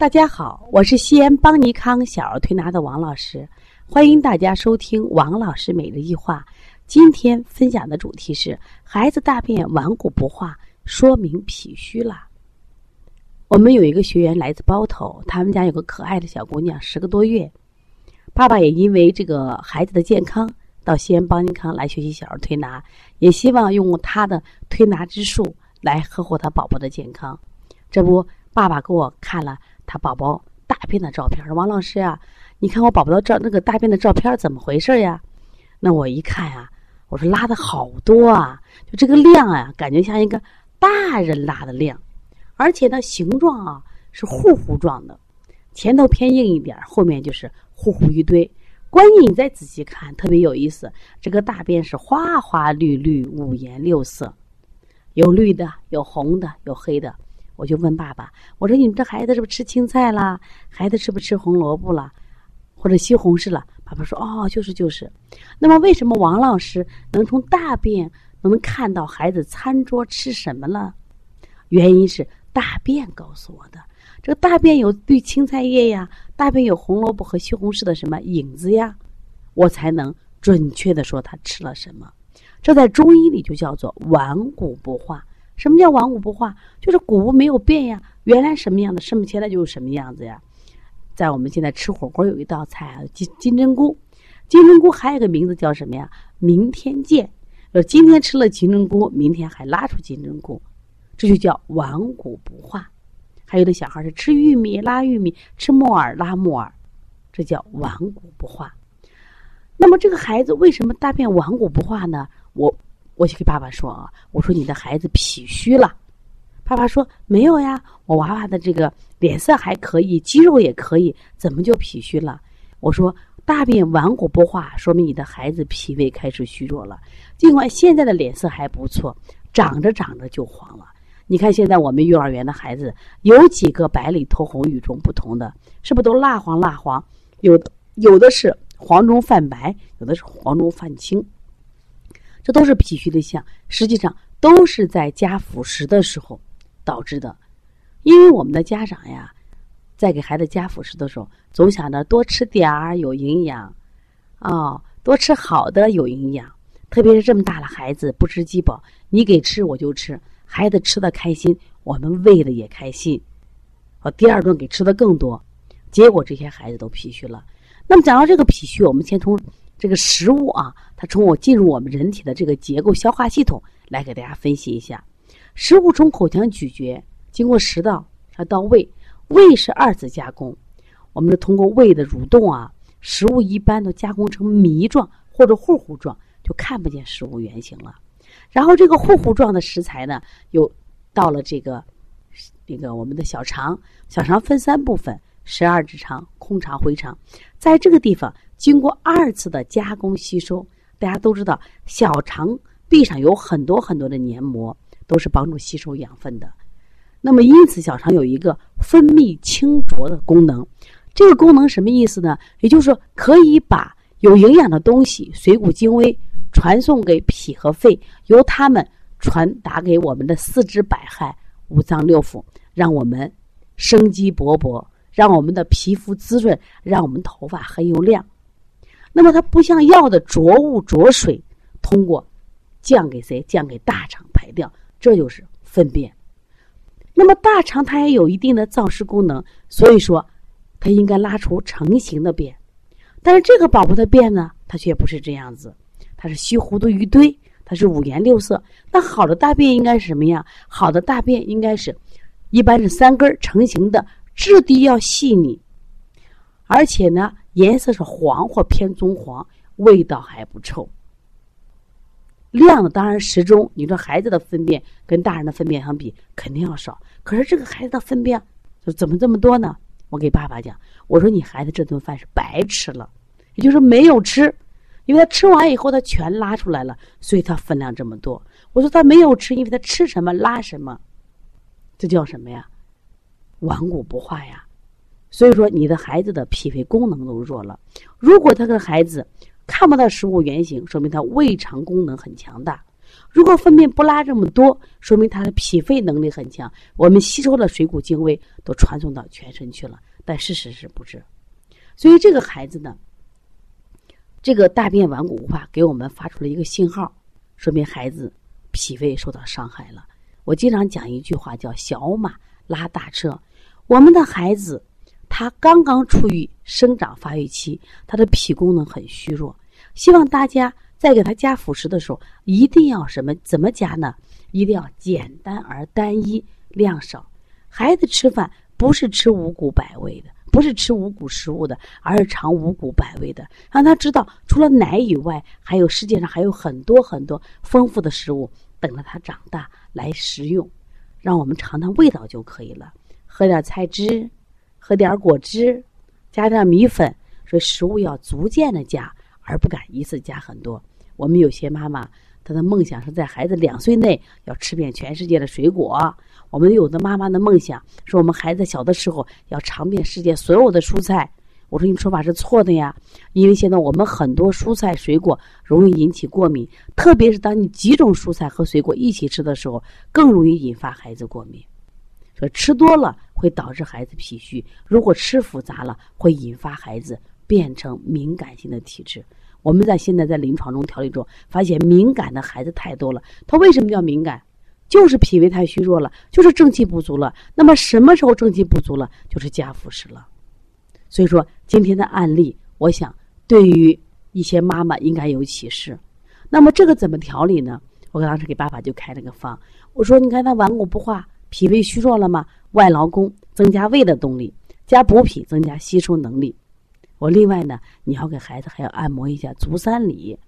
大家好，我是西安邦尼康小儿推拿的王老师，欢迎大家收听王老师每日一话。今天分享的主题是孩子大便顽固不化，说明脾虚了。我们有一个学员来自包头，他们家有个可爱的小姑娘，十个多月，爸爸也因为这个孩子的健康到西安邦尼康来学习小儿推拿，也希望用他的推拿之术来呵护他宝宝的健康。这不，爸爸给我看了。他宝宝大便的照片，说：“王老师呀，你看我宝宝的照那个大便的照片怎么回事呀？”那我一看呀，我说拉的好多啊，就这个量啊，感觉像一个大人拉的量，而且呢形状啊是糊糊状的，前头偏硬一点，后面就是糊糊一堆。关键你再仔细看，特别有意思，这个大便是花花绿绿，五颜六色，有绿的，有红的，有黑的。我就问爸爸：“我说你们这孩子是不是吃青菜啦？孩子吃不吃红萝卜了，或者西红柿了？”爸爸说：“哦，就是就是。”那么为什么王老师能从大便能看到孩子餐桌吃什么了？原因是大便告诉我的。这个大便有绿青菜叶呀，大便有红萝卜和西红柿的什么影子呀，我才能准确的说他吃了什么。这在中医里就叫做顽固不化。什么叫顽固不化？就是骨物没有变呀，原来什么样的，什么现在就是什么样子呀。在我们现在吃火锅有一道菜啊，金金针菇，金针菇还有一个名字叫什么呀？明天见。呃，今天吃了金针菇，明天还拉出金针菇，这就叫顽固不化。还有的小孩是吃玉米拉玉米，吃木耳拉木耳，这叫顽固不化。那么这个孩子为什么大便顽固不化呢？我。我就给爸爸说啊，我说你的孩子脾虚了。爸爸说没有呀，我娃娃的这个脸色还可以，肌肉也可以，怎么就脾虚了？我说大便顽固不化，说明你的孩子脾胃开始虚弱了。尽管现在的脸色还不错，长着长着就黄了。你看现在我们幼儿园的孩子有几个白里透红、与众不同的，是不是都蜡黄蜡黄？有有的是黄中泛白，有的是黄中泛青。这都是脾虚的象，实际上都是在加辅食的时候导致的。因为我们的家长呀，在给孩子加辅食的时候，总想着多吃点儿有营养，啊，多吃好的有营养。特别是这么大的孩子不吃饥饱，你给吃我就吃，孩子吃的开心，我们喂的也开心。哦，第二顿给吃的更多，结果这些孩子都脾虚了。那么讲到这个脾虚，我们先从。这个食物啊，它从我进入我们人体的这个结构消化系统来给大家分析一下。食物从口腔咀嚼，经过食道，它到胃，胃是二次加工。我们是通过胃的蠕动啊，食物一般都加工成糜状或者糊糊状，就看不见食物原形了。然后这个糊糊状的食材呢，又到了这个那个我们的小肠，小肠分三部分：十二指肠、空肠、回肠，在这个地方。经过二次的加工吸收，大家都知道，小肠壁上有很多很多的黏膜，都是帮助吸收养分的。那么，因此小肠有一个分泌清浊的功能。这个功能什么意思呢？也就是说，可以把有营养的东西、水谷精微传送给脾和肺，由它们传达给我们的四肢百骸、五脏六腑，让我们生机勃勃，让我们的皮肤滋润，让我们头发黑又亮。那么它不像药的浊物浊水，通过降给谁？降给大肠排掉，这就是粪便。那么大肠它也有一定的造湿功能，所以说它应该拉出成型的便。但是这个宝宝的便呢，它却不是这样子，它是稀糊涂一堆，它是五颜六色。那好的大便应该是什么样？好的大便应该是，一般是三根成型的，质地要细腻，而且呢。颜色是黄或偏棕黄，味道还不臭。量当然适中。你说孩子的粪便跟大人的粪便相比，肯定要少。可是这个孩子的粪便怎么这么多呢？我给爸爸讲，我说你孩子这顿饭是白吃了，也就是没有吃，因为他吃完以后他全拉出来了，所以他分量这么多。我说他没有吃，因为他吃什么拉什么，这叫什么呀？顽固不化呀。所以说，你的孩子的脾胃功能都弱了。如果他的孩子看不到食物原形，说明他胃肠功能很强大。如果粪便不拉这么多，说明他的脾肺能力很强，我们吸收的水谷精微都传送到全身去了。但事实是不是？所以这个孩子呢，这个大便顽固无化给我们发出了一个信号，说明孩子脾胃受到伤害了。我经常讲一句话，叫“小马拉大车”。我们的孩子他刚刚处于生长发育期，他的脾功能很虚弱，希望大家。在给他加辅食的时候，一定要什么？怎么加呢？一定要简单而单一，量少。孩子吃饭不是吃五谷百味的，不是吃五谷食物的，而是尝五谷百味的，让他知道除了奶以外，还有世界上还有很多很多丰富的食物等着他长大来食用。让我们尝尝味道就可以了。喝点菜汁，喝点果汁，加点米粉，所以食物要逐渐的加，而不敢一次加很多。我们有些妈妈，她的梦想是在孩子两岁内要吃遍全世界的水果。我们有的妈妈的梦想是我们孩子小的时候要尝遍世界所有的蔬菜。我说你说法是错的呀，因为现在我们很多蔬菜水果容易引起过敏，特别是当你几种蔬菜和水果一起吃的时候，更容易引发孩子过敏。吃多了会导致孩子脾虚，如果吃复杂了，会引发孩子变成敏感性的体质。我们在现在在临床中调理中发现，敏感的孩子太多了。他为什么叫敏感？就是脾胃太虚弱了，就是正气不足了。那么什么时候正气不足了？就是加辅食了。所以说，今天的案例，我想对于一些妈妈应该有启示。那么这个怎么调理呢？我当时给爸爸就开了个方，我说：“你看他顽固不化，脾胃虚弱了吗？外劳宫增加胃的动力，加补脾增加吸收能力。”我另外呢，你要给孩子还要按摩一下足三里，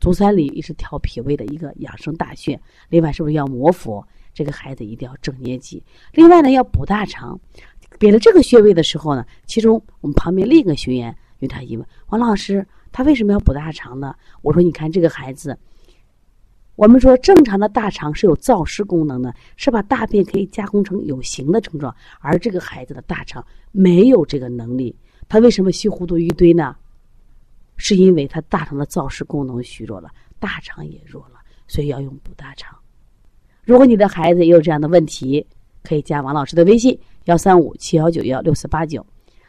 足三里也是调脾胃的一个养生大穴。另外是不是要摩腹？这个孩子一定要正捏脊。另外呢，要补大肠。给了这个穴位的时候呢，其中我们旁边另一个学员有他疑问：王老师，他为什么要补大肠呢？我说，你看这个孩子，我们说正常的大肠是有燥湿功能的，是把大便可以加工成有形的症状，而这个孩子的大肠没有这个能力。他为什么稀糊涂一堆呢？是因为他大肠的燥湿功能虚弱了，大肠也弱了，所以要用补大肠。如果你的孩子也有这样的问题，可以加王老师的微信幺三五七幺九幺六四八九。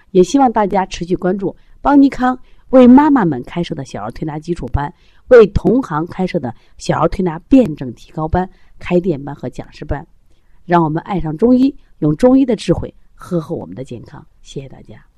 也希望大家持续关注邦尼康为妈妈们开设的小儿推拿基础班，为同行开设的小儿推拿辩证提高班、开店班和讲师班，让我们爱上中医，用中医的智慧呵护我们的健康。谢谢大家。